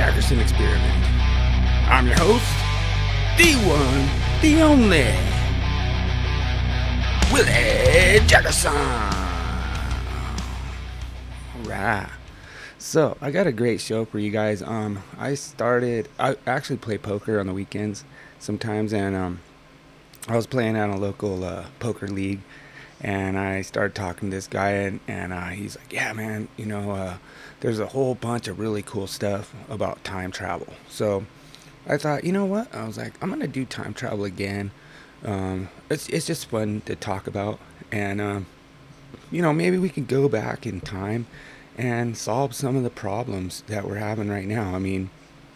Jackerson Experiment. I'm your host, the one, the only, Willie Jackerson. Alright. So, I got a great show for you guys. Um, I started, I actually play poker on the weekends sometimes, and um, I was playing at a local uh, poker league, and I started talking to this guy, and, and uh, he's like, Yeah, man, you know, uh, there's a whole bunch of really cool stuff about time travel. So I thought, you know what? I was like, I'm gonna do time travel again. Um, it's it's just fun to talk about, and um, you know, maybe we can go back in time and solve some of the problems that we're having right now. I mean,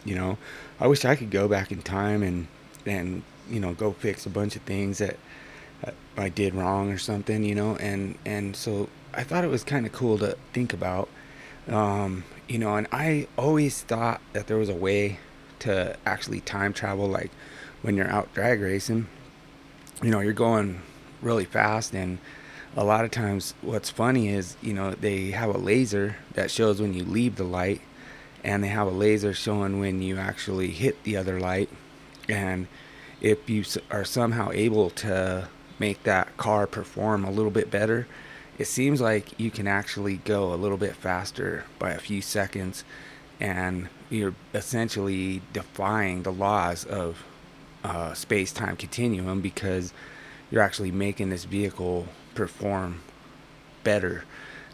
you know, I wish I could go back in time and and you know go fix a bunch of things that I did wrong or something, you know, and and so I thought it was kind of cool to think about um, you know, and I always thought that there was a way to actually time travel, like when you're out drag racing. You know, you're going really fast, and a lot of times, what's funny is, you know, they have a laser that shows when you leave the light, and they have a laser showing when you actually hit the other light. And if you are somehow able to make that car perform a little bit better, it seems like you can actually go a little bit faster by a few seconds and you're essentially defying the laws of uh, space-time continuum because you're actually making this vehicle perform better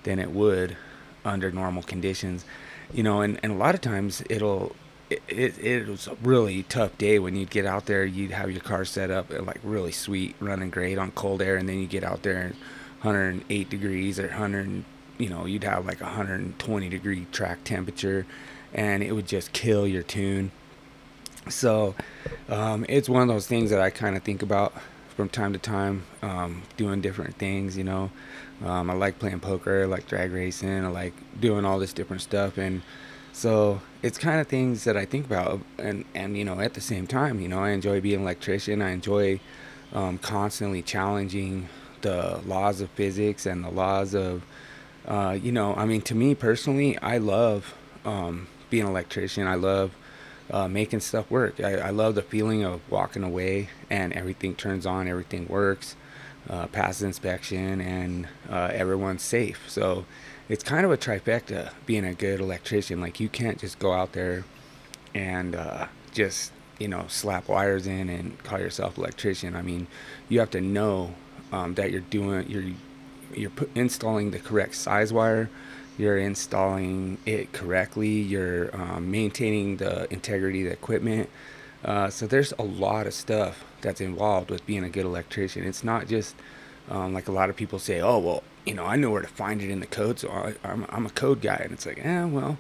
than it would under normal conditions. You know and, and a lot of times it'll it, it, was a really tough day when you'd get out there you'd have your car set up and like really sweet running great on cold air and then you get out there and 108 degrees or 100 you know you'd have like 120 degree track temperature and it would just kill your tune. So um, it's one of those things that i kind of think about from time to time um, doing different things you know. Um, i like playing poker i like drag racing i like doing all this different stuff and so it's kind of things that i think about and and you know at the same time you know i enjoy being an electrician i enjoy um, constantly challenging the laws of physics and the laws of, uh, you know, I mean, to me personally, I love um, being an electrician. I love uh, making stuff work. I, I, love the feeling of walking away and everything turns on, everything works, uh, passes inspection, and uh, everyone's safe. So it's kind of a trifecta being a good electrician. Like you can't just go out there and uh, just you know slap wires in and call yourself electrician. I mean, you have to know um, that you're doing you're you're put, installing the correct size wire you're installing it correctly you're um, maintaining the integrity of the equipment uh, so there's a lot of stuff that's involved with being a good electrician it's not just um, like a lot of people say oh well you know i know where to find it in the code so I, am I'm, I'm a code guy and it's like eh well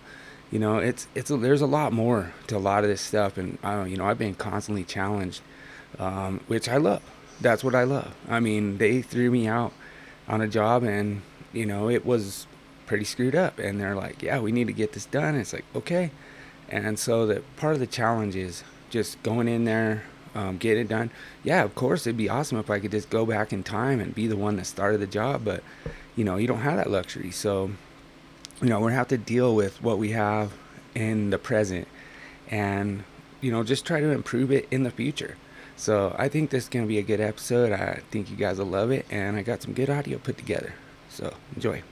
you know it's it's a, there's a lot more to a lot of this stuff and i don't you know i've been constantly challenged um, which i love that's what I love. I mean, they threw me out on a job and, you know, it was pretty screwed up. And they're like, yeah, we need to get this done. And it's like, okay. And so the part of the challenge is just going in there, um, getting it done. Yeah, of course, it'd be awesome if I could just go back in time and be the one that started the job. But, you know, you don't have that luxury. So, you know, we're to have to deal with what we have in the present and, you know, just try to improve it in the future. So I think this is to be a good episode. I think you guys will love it. And I got some good audio put together. So enjoy.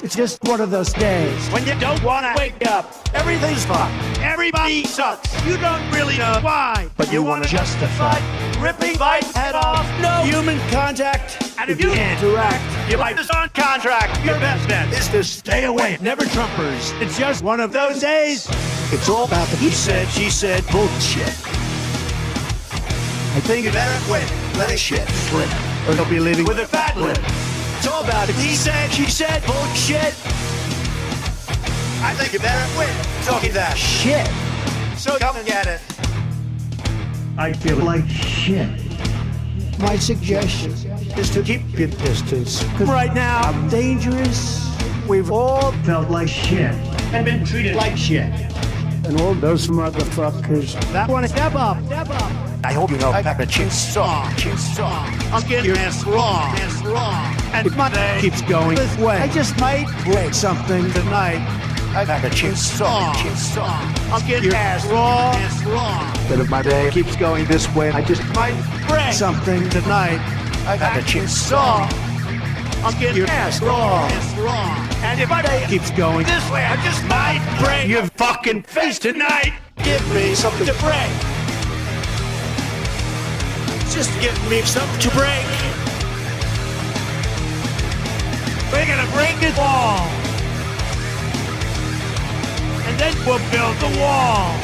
It's just one of those days when you don't want to wake up. Everything's fine. Everybody sucks. You don't really know why, but you, you want to justify ripping my head off. No human contact. And if you interact, you might this on contract. Your best bet is to stay away. Never Trumpers. It's just one of those days. It's all about the he said, she said bullshit. I think you better quit. Let it shit slip, or you'll be leaving with a fat lip. It's all about it. He said, she said bullshit. I think you better quit talking that shit. So come and get it. I feel like shit. My suggestion is to keep your distance. Cause right now, I'm dangerous. We've all felt like shit and been treated like shit. And all those motherfuckers that want to step up, step up. I hope you know Pepper Chin Strong, Chin Strong. I'll get your ass wrong, ass wrong. And if my day keeps going this way, I just might break something tonight. I got a chin strong, chin strong. I'll get your ass wrong, ass wrong. But if my day keeps going this way, I just might break something tonight. I got a chin strong. I'll get your ass wrong, ass wrong. And if my day Keeps going. this way, I just might break your fucking face tonight. Give me something to break. Just give me something to break. We're gonna break this wall. And then we'll build the wall.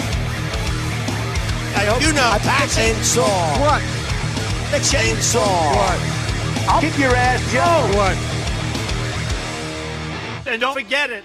I hope you know the chainsaw. What? The chainsaw. What? I'll kick your ass, Joe. What? And don't forget it.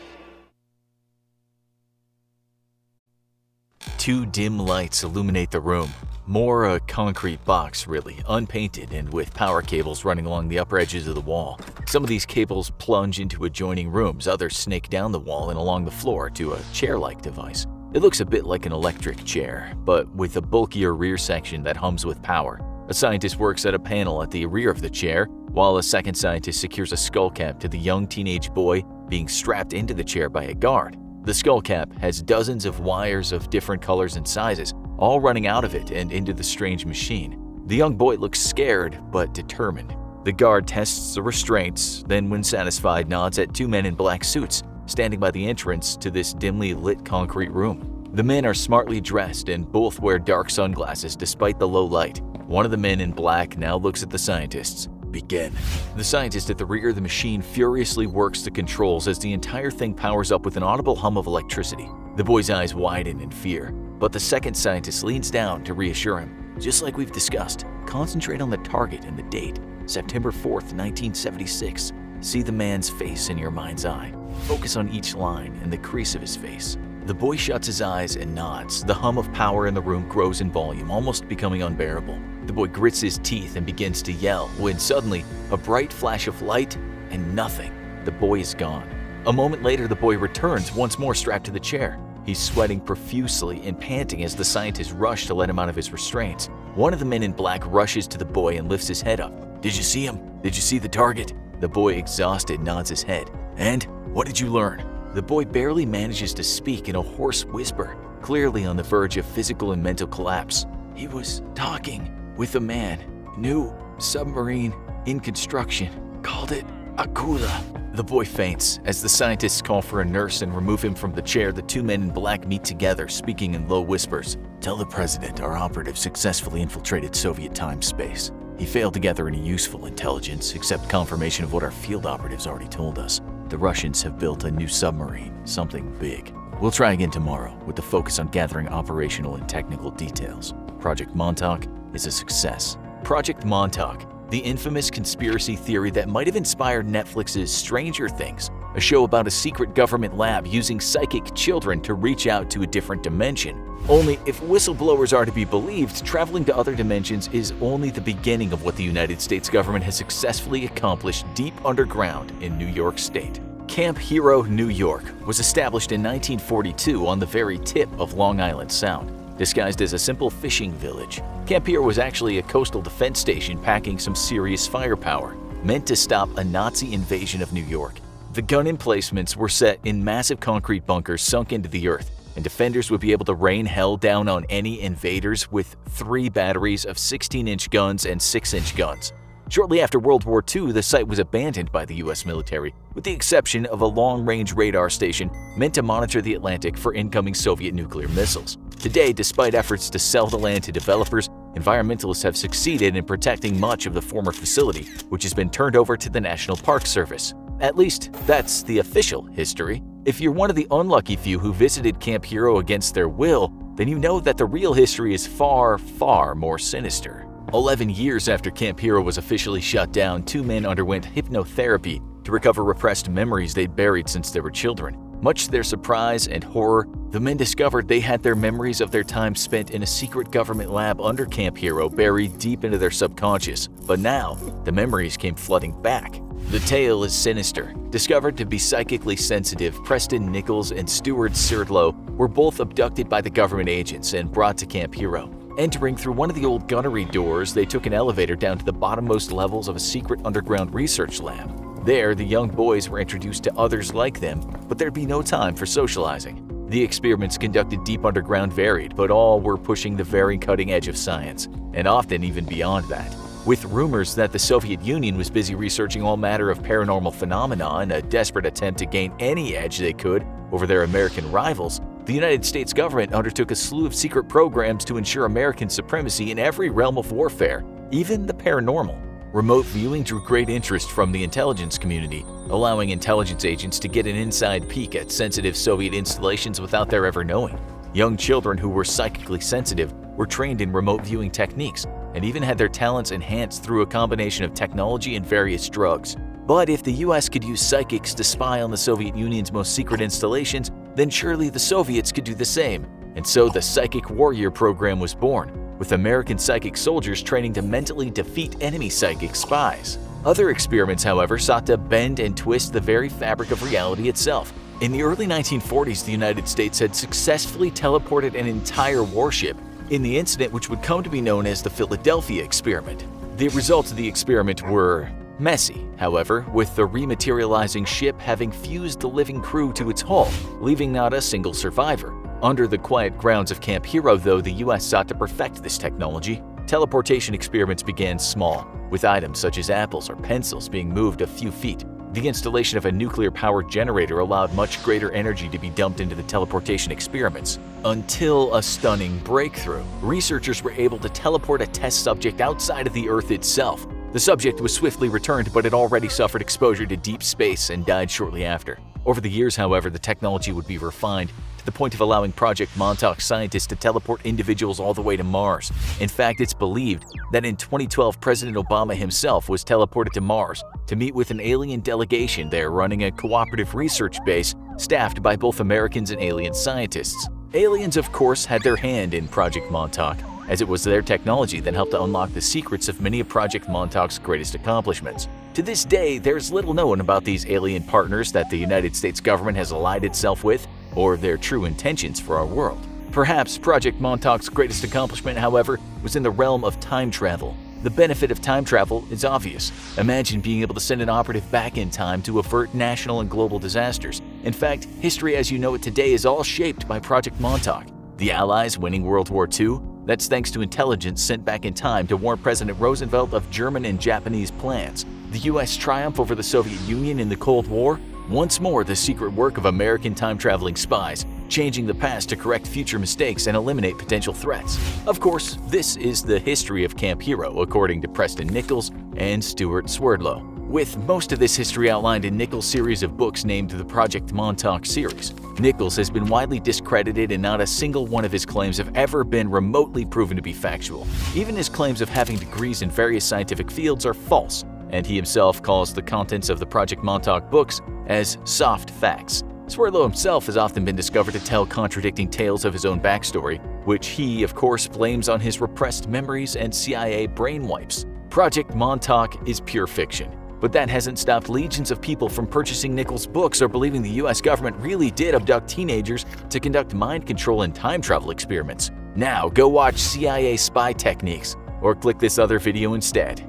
Two dim lights illuminate the room. More a concrete box, really, unpainted and with power cables running along the upper edges of the wall. Some of these cables plunge into adjoining rooms, others snake down the wall and along the floor to a chair-like device. It looks a bit like an electric chair, but with a bulkier rear section that hums with power. A scientist works at a panel at the rear of the chair, while a second scientist secures a skull cap to the young teenage boy being strapped into the chair by a guard. The skull cap has dozens of wires of different colors and sizes, all running out of it and into the strange machine. The young boy looks scared but determined. The guard tests the restraints, then, when satisfied, nods at two men in black suits standing by the entrance to this dimly lit concrete room. The men are smartly dressed and both wear dark sunglasses despite the low light. One of the men in black now looks at the scientists. Begin. The scientist at the rear of the machine furiously works the controls as the entire thing powers up with an audible hum of electricity. The boy's eyes widen in fear, but the second scientist leans down to reassure him. Just like we've discussed, concentrate on the target and the date, September 4th, 1976. See the man's face in your mind's eye. Focus on each line and the crease of his face. The boy shuts his eyes and nods. The hum of power in the room grows in volume, almost becoming unbearable. The boy grits his teeth and begins to yell when suddenly a bright flash of light and nothing. The boy is gone. A moment later, the boy returns, once more strapped to the chair. He's sweating profusely and panting as the scientists rush to let him out of his restraints. One of the men in black rushes to the boy and lifts his head up. Did you see him? Did you see the target? The boy, exhausted, nods his head. And what did you learn? The boy barely manages to speak in a hoarse whisper, clearly on the verge of physical and mental collapse. He was talking with a man, new submarine in construction, called it Akula. The boy faints. As the scientists call for a nurse and remove him from the chair, the two men in black meet together, speaking in low whispers. Tell the president our operative successfully infiltrated Soviet time space. He failed to gather any useful intelligence, except confirmation of what our field operatives already told us. The Russians have built a new submarine, something big. We'll try again tomorrow, with the focus on gathering operational and technical details. Project Montauk is a success. Project Montauk, the infamous conspiracy theory that might have inspired Netflix's Stranger Things, a show about a secret government lab using psychic children to reach out to a different dimension. Only if whistleblowers are to be believed, traveling to other dimensions is only the beginning of what the United States government has successfully accomplished deep underground in New York State. Camp Hero, New York was established in 1942 on the very tip of Long Island Sound. Disguised as a simple fishing village, Camp Hero was actually a coastal defense station packing some serious firepower, meant to stop a Nazi invasion of New York. The gun emplacements were set in massive concrete bunkers sunk into the earth, and defenders would be able to rain hell down on any invaders with three batteries of 16-inch guns and 6-inch guns. Shortly after World War II, the site was abandoned by the US military, with the exception of a long-range radar station meant to monitor the Atlantic for incoming Soviet nuclear missiles. Today, despite efforts to sell the land to developers, environmentalists have succeeded in protecting much of the former facility, which has been turned over to the National Park Service. At least, that's the official history. If you're one of the unlucky few who visited Camp Hero against their will, then you know that the real history is far, far more sinister. 11 years after Camp Hero was officially shut down, two men underwent hypnotherapy to recover repressed memories they'd buried since they were children. Much to their surprise and horror, the men discovered they had their memories of their time spent in a secret government lab under Camp Hero buried deep into their subconscious. But now, the memories came flooding back. The tale is sinister. Discovered to be psychically sensitive, Preston Nichols and Stuart Swerdlow were both abducted by the government agents and brought to Camp Hero. Entering through one of the old gunnery doors, they took an elevator down to the bottommost levels of a secret underground research lab. There, the young boys were introduced to others like them, but there'd be no time for socializing. The experiments conducted deep underground varied, but all were pushing the very cutting edge of science, and often even beyond that. With rumors that the Soviet Union was busy researching all matter of paranormal phenomena in a desperate attempt to gain any edge they could over their American rivals, the United States government undertook a slew of secret programs to ensure American supremacy in every realm of warfare, even the paranormal. Remote viewing drew great interest from the intelligence community, allowing intelligence agents to get an inside peek at sensitive Soviet installations without their ever knowing. Young children who were psychically sensitive were trained in remote viewing techniques and even had their talents enhanced through a combination of technology and various drugs. But if the US could use psychics to spy on the Soviet Union's most secret installations, then surely the Soviets could do the same. And so the Psychic Warrior program was born, with American psychic soldiers training to mentally defeat enemy psychic spies. Other experiments, however, sought to bend and twist the very fabric of reality itself. In the early 1940s, the United States had successfully teleported an entire warship in the incident which would come to be known as the Philadelphia experiment. The results of the experiment were messy, however, with the rematerializing ship having fused the living crew to its hull, leaving not a single survivor. Under the quiet grounds of Camp Hero, though, the US sought to perfect this technology. Teleportation experiments began small, with items such as apples or pencils being moved a few feet. The installation of a nuclear-powered generator allowed much greater energy to be dumped into the teleportation experiments. Until a stunning breakthrough, researchers were able to teleport a test subject outside of the Earth itself. The subject was swiftly returned but had already suffered exposure to deep space and died shortly after. Over the years, however, the technology would be refined the point of allowing Project Montauk scientists to teleport individuals all the way to Mars. In fact, it's believed that in 2012, President Obama himself was teleported to Mars to meet with an alien delegation there running a cooperative research base staffed by both Americans and alien scientists. Aliens, of course, had their hand in Project Montauk, as it was their technology that helped to unlock the secrets of many of Project Montauk's greatest accomplishments. To this day, there's little known about these alien partners that the United States government has allied itself with, or their true intentions for our world. Perhaps Project Montauk's greatest accomplishment, however, was in the realm of time travel. The benefit of time travel is obvious. Imagine being able to send an operative back in time to avert national and global disasters. In fact, history as you know it today is all shaped by Project Montauk. The Allies winning World War II, that's thanks to intelligence sent back in time to warn President Roosevelt of German and Japanese plans. The US triumph over the Soviet Union in the Cold War? Once more the secret work of American time-traveling spies, changing the past to correct future mistakes and eliminate potential threats. Of course, this is the history of Camp Hero according to Preston Nichols and Stuart Swerdlow with most of this history outlined in Nichols' series of books named the Project Montauk series. Nichols has been widely discredited and not a single one of his claims have ever been remotely proven to be factual. Even his claims of having degrees in various scientific fields are false, and he himself calls the contents of the Project Montauk books as soft facts. Swerdlow himself has often been discovered to tell contradicting tales of his own backstory, which he, of course, blames on his repressed memories and CIA brainwipes. Project Montauk is pure fiction. But that hasn't stopped legions of people from purchasing Nichols' books or believing the US government really did abduct teenagers to conduct mind control and time travel experiments. Now go watch CIA spy techniques or click this other video instead.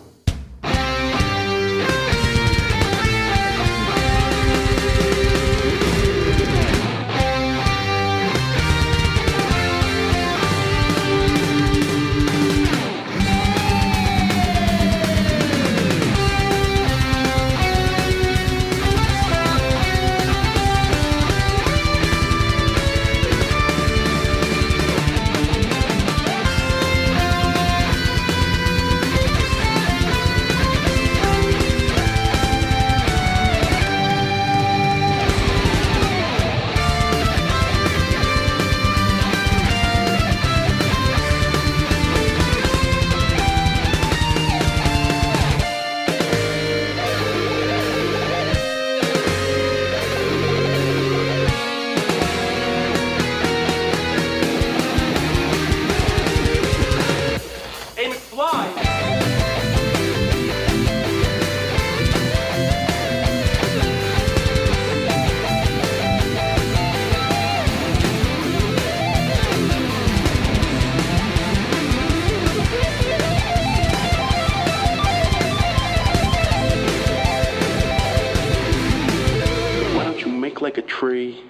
Free,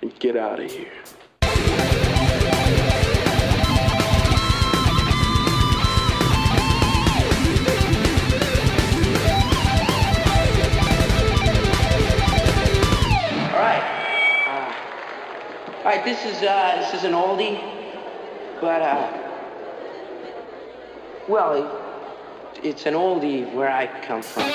and get out of here. All right. All right. This is uh, this is an oldie, but uh, well, it's an oldie where I come from.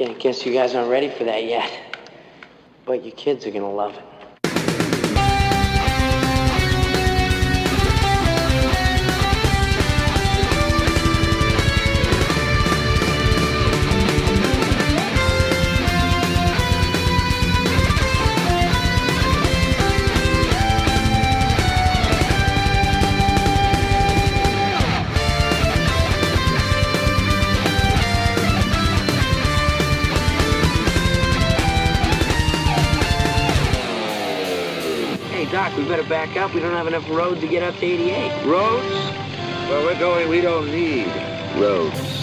I guess you guys aren't ready for that yet, but your kids are gonna love it. Back up. We don't have enough road to get up to 88. Roads? Where we're going, we don't need roads.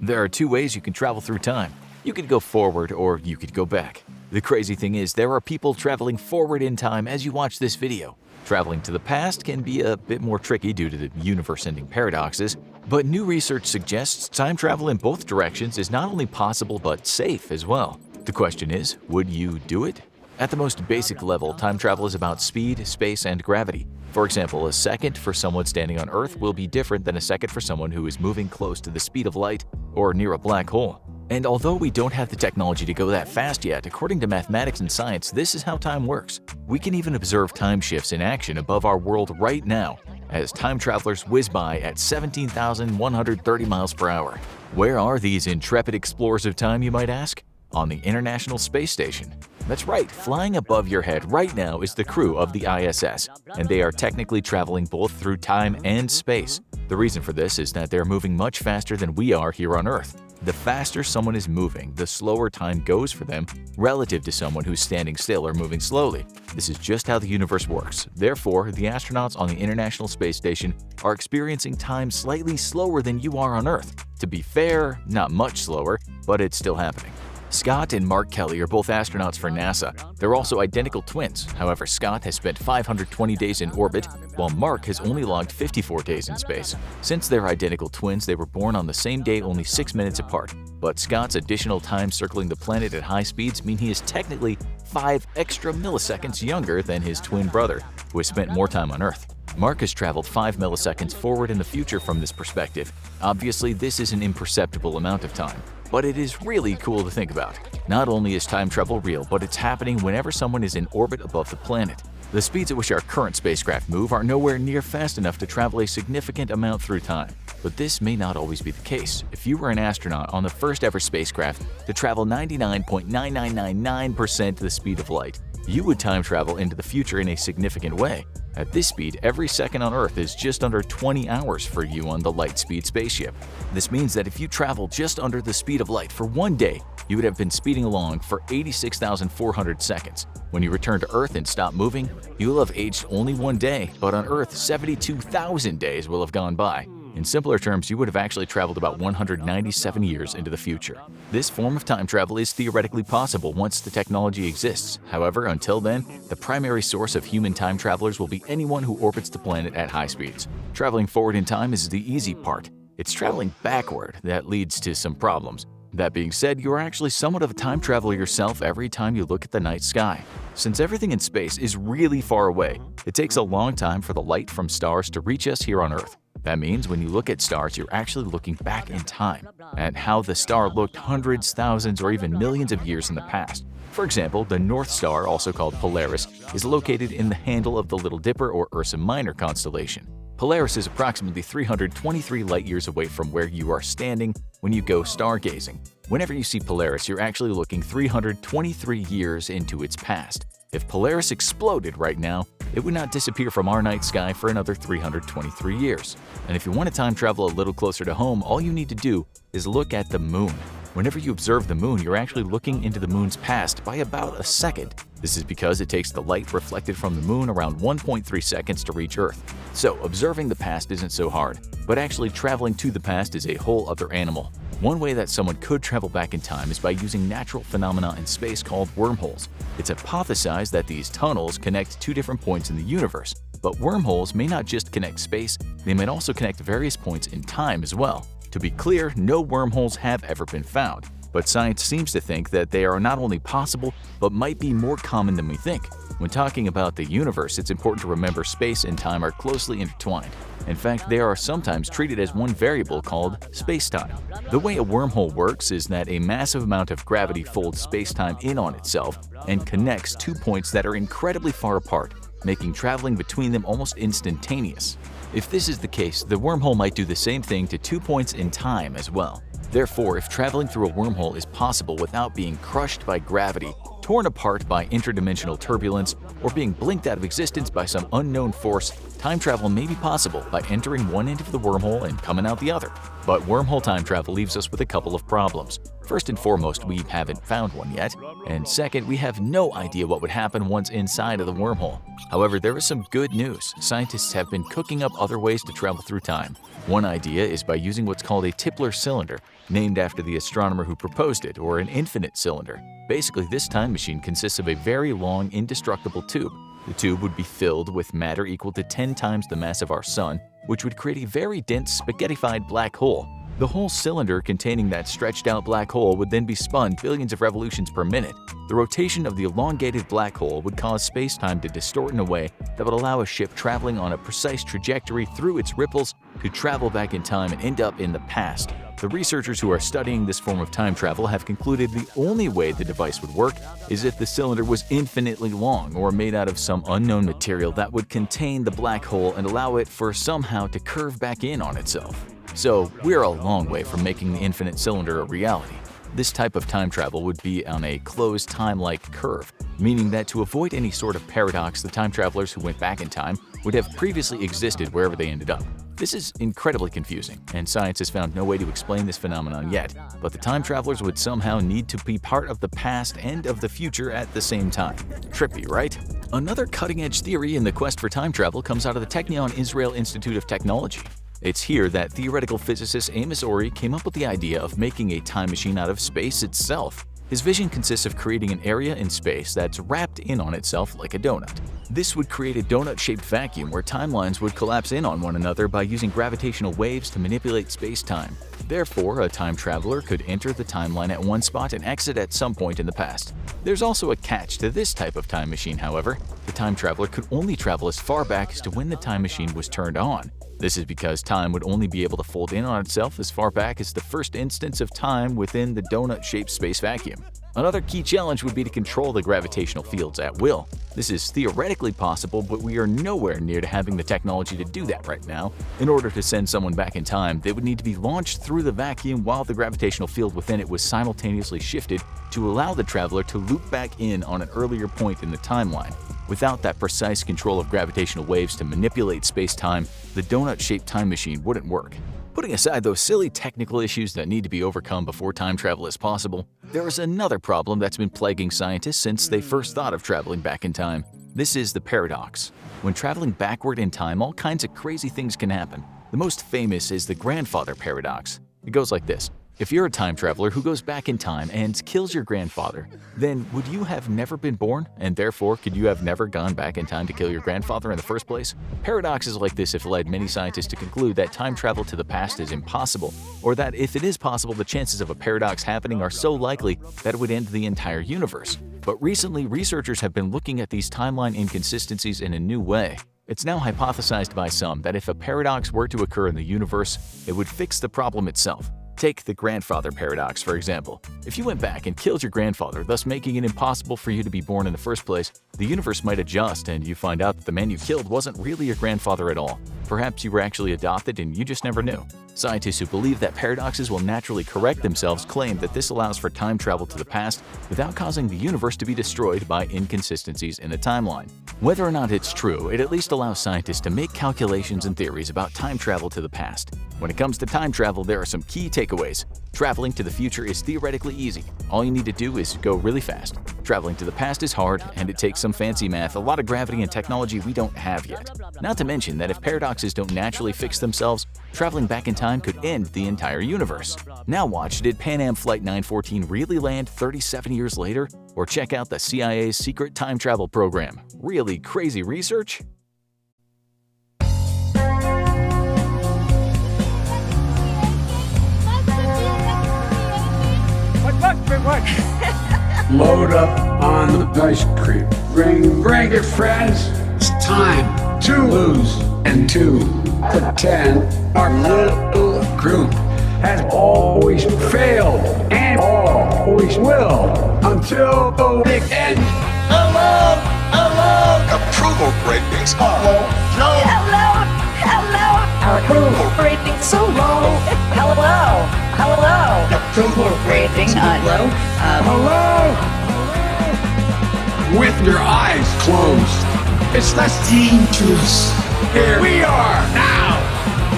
There are two ways you can travel through time. You could go forward or you could go back. The crazy thing is, there are people traveling forward in time as you watch this video. Traveling to the past can be a bit more tricky due to the universe ending paradoxes, but new research suggests time travel in both directions is not only possible but safe as well. The question is, would you do it? At the most basic level, time travel is about speed, space, and gravity. For example, a second for someone standing on Earth will be different than a second for someone who is moving close to the speed of light or near a black hole. And although we don't have the technology to go that fast yet, according to mathematics and science, this is how time works. We can even observe time shifts in action above our world right now, as time travelers whiz by at 17,130 miles per hour. Where are these intrepid explorers of time, you might ask? On the International Space Station. That's right, flying above your head right now is the crew of the ISS, and they are technically traveling both through time and space. The reason for this is that they're moving much faster than we are here on Earth. The faster someone is moving, the slower time goes for them relative to someone who's standing still or moving slowly. This is just how the universe works. Therefore, the astronauts on the International Space Station are experiencing time slightly slower than you are on Earth. To be fair, not much slower, but it's still happening. Scott and Mark Kelly are both astronauts for NASA. They're also identical twins. However, Scott has spent 520 days in orbit, while Mark has only logged 54 days in space. Since they're identical twins, they were born on the same day only 6 minutes apart. But Scott's additional time circling the planet at high speeds mean he is technically 5 extra milliseconds younger than his twin brother, who has spent more time on Earth. Mark has traveled 5 milliseconds forward in the future from this perspective. Obviously, this is an imperceptible amount of time, but it is really cool to think about. Not only is time travel real, but it's happening whenever someone is in orbit above the planet. The speeds at which our current spacecraft move are nowhere near fast enough to travel a significant amount through time. But this may not always be the case. If you were an astronaut on the first ever spacecraft to travel 99.9999% the speed of light, you would time travel into the future in a significant way. At this speed, every second on Earth is just under 20 hours for you on the Lightspeed spaceship. This means that if you travel just under the speed of light for one day, you would have been speeding along for 86,400 seconds. When you return to Earth and stop moving, you will have aged only one day, but on Earth, 72,000 days will have gone by. In simpler terms, you would have actually traveled about 197 years into the future. This form of time travel is theoretically possible once the technology exists. However, until then, the primary source of human time travelers will be anyone who orbits the planet at high speeds. Traveling forward in time is the easy part. It's traveling backward that leads to some problems. That being said, you are actually somewhat of a time traveler yourself every time you look at the night sky. Since everything in space is really far away, it takes a long time for the light from stars to reach us here on Earth. That means when you look at stars, you're actually looking back in time at how the star looked hundreds, thousands, or even millions of years in the past. For example, the North Star, also called Polaris, is located in the handle of the Little Dipper or Ursa Minor constellation. Polaris is approximately 323 light years away from where you are standing when you go stargazing. Whenever you see Polaris, you're actually looking 323 years into its past. If Polaris exploded right now, it would not disappear from our night sky for another 323 years. And if you want to time travel a little closer to home, all you need to do is look at the moon. Whenever you observe the moon, you're actually looking into the moon's past by about a second. This is because it takes the light reflected from the moon around 1.3 seconds to reach Earth. So, observing the past isn't so hard, but actually traveling to the past is a whole other animal. One way that someone could travel back in time is by using natural phenomena in space called wormholes. It's hypothesized that these tunnels connect two different points in the universe, but wormholes may not just connect space, they might also connect various points in time as well. To be clear, no wormholes have ever been found, but science seems to think that they are not only possible, but might be more common than we think. When talking about the universe, it's important to remember space and time are closely intertwined. In fact, they are sometimes treated as one variable called spacetime. The way a wormhole works is that a massive amount of gravity folds spacetime in on itself and connects two points that are incredibly far apart, making traveling between them almost instantaneous. If this is the case, the wormhole might do the same thing to two points in time as well. Therefore, if traveling through a wormhole is possible without being crushed by gravity, torn apart by interdimensional turbulence, or being blinked out of existence by some unknown force, time travel may be possible by entering one end of the wormhole and coming out the other. But wormhole time travel leaves us with a couple of problems. First and foremost, we haven't found one yet, and second, we have no idea what would happen once inside of the wormhole. However, there is some good news. Scientists have been cooking up other ways to travel through time. One idea is by using what's called a Tipler cylinder, named after the astronomer who proposed it, or an infinite cylinder. Basically, this time machine consists of a very long, indestructible tube. The tube would be filled with matter equal to 10 times the mass of our Sun, which would create a very dense, spaghettified black hole. The whole cylinder containing that stretched out black hole would then be spun billions of revolutions per minute. The rotation of the elongated black hole would cause space-time to distort in a way that would allow a ship traveling on a precise trajectory through its ripples to travel back in time and end up in the past. The researchers who are studying this form of time travel have concluded the only way the device would work is if the cylinder was infinitely long or made out of some unknown material that would contain the black hole and allow it for somehow to curve back in on itself. So we're a long way from making the infinite cylinder a reality. This type of time travel would be on a closed time-like curve, meaning that to avoid any sort of paradox, the time travelers who went back in time would have previously existed wherever they ended up. This is incredibly confusing, and science has found no way to explain this phenomenon yet, but the time travelers would somehow need to be part of the past and of the future at the same time. Trippy, right? Another cutting-edge theory in the quest for time travel comes out of the Technion Israel Institute of Technology. It's here that theoretical physicist Amos Ori came up with the idea of making a time machine out of space itself. His vision consists of creating an area in space that's wrapped in on itself like a donut. This would create a donut-shaped vacuum where timelines would collapse in on one another by using gravitational waves to manipulate space-time. Therefore, a time traveler could enter the timeline at one spot and exit at some point in the past. There's also a catch to this type of time machine, however. the time traveler could only travel as far back as to when the time machine was turned on. This is because time would only be able to fold in on itself as far back as the first instance of time within the donut-shaped space vacuum. Another key challenge would be to control the gravitational fields at will. This is theoretically possible, but we are nowhere near to having the technology to do that right now. In order to send someone back in time, they would need to be launched through the vacuum while the gravitational field within it was simultaneously shifted to allow the traveler to loop back in on an earlier point in the timeline. Without that precise control of gravitational waves to manipulate space-time, the donut-shaped time machine wouldn't work. Putting aside those silly technical issues that need to be overcome before time travel is possible, there is another problem that's been plaguing scientists since they first thought of traveling back in time. This is the paradox. When traveling backward in time, all kinds of crazy things can happen. The most famous is the grandfather paradox. It goes like this. If you're a time traveler who goes back in time and kills your grandfather, then would you have never been born, and therefore could you have never gone back in time to kill your grandfather in the first place? Paradoxes like this have led many scientists to conclude that time travel to the past is impossible, or that if it is possible, the chances of a paradox happening are so likely that it would end the entire universe. But recently, researchers have been looking at these timeline inconsistencies in a new way. It's now hypothesized by some that if a paradox were to occur in the universe, it would fix the problem itself. Take the grandfather paradox, for example. If you went back and killed your grandfather, thus making it impossible for you to be born in the first place, the universe might adjust and you find out that the man you killed wasn't really your grandfather at all. Perhaps you were actually adopted and you just never knew. Scientists who believe that paradoxes will naturally correct themselves claim that this allows for time travel to the past without causing the universe to be destroyed by inconsistencies in the timeline. Whether or not it's true, it at least allows scientists to make calculations and theories about time travel to the past. When it comes to time travel, there are some key takeaways. Traveling to the future is theoretically easy. All you need to do is go really fast. Traveling to the past is hard, and it takes some fancy math, a lot of gravity and technology we don't have yet. Not to mention that if paradoxes don't naturally fix themselves, traveling back in time could end the entire universe. Now watch, did Pan Am Flight 914 really land 37 years later? Or check out the CIA's secret time travel program. Really crazy research? Load up on the ice cream. Bring, bring it, friends. It's time to lose and to pretend our little group has always failed and always will until the big end. Hello, hello. Approval ratings are low. Hello, hello. Our approval rating so low. hello, hello. Approval rating uh, low. Um, Hello? With your eyes closed. It's less dangerous. Here we are now.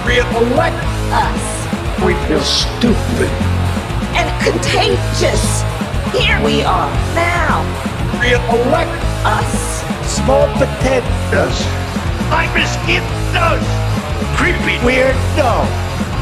Re-elect us We feel stupid. and contagious. Here we are now. Re-elect Us. Small potatoes. Like mosquitoes. Creepy. Weirdo.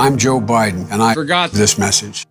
I'm Joe Biden, and I forgot this message.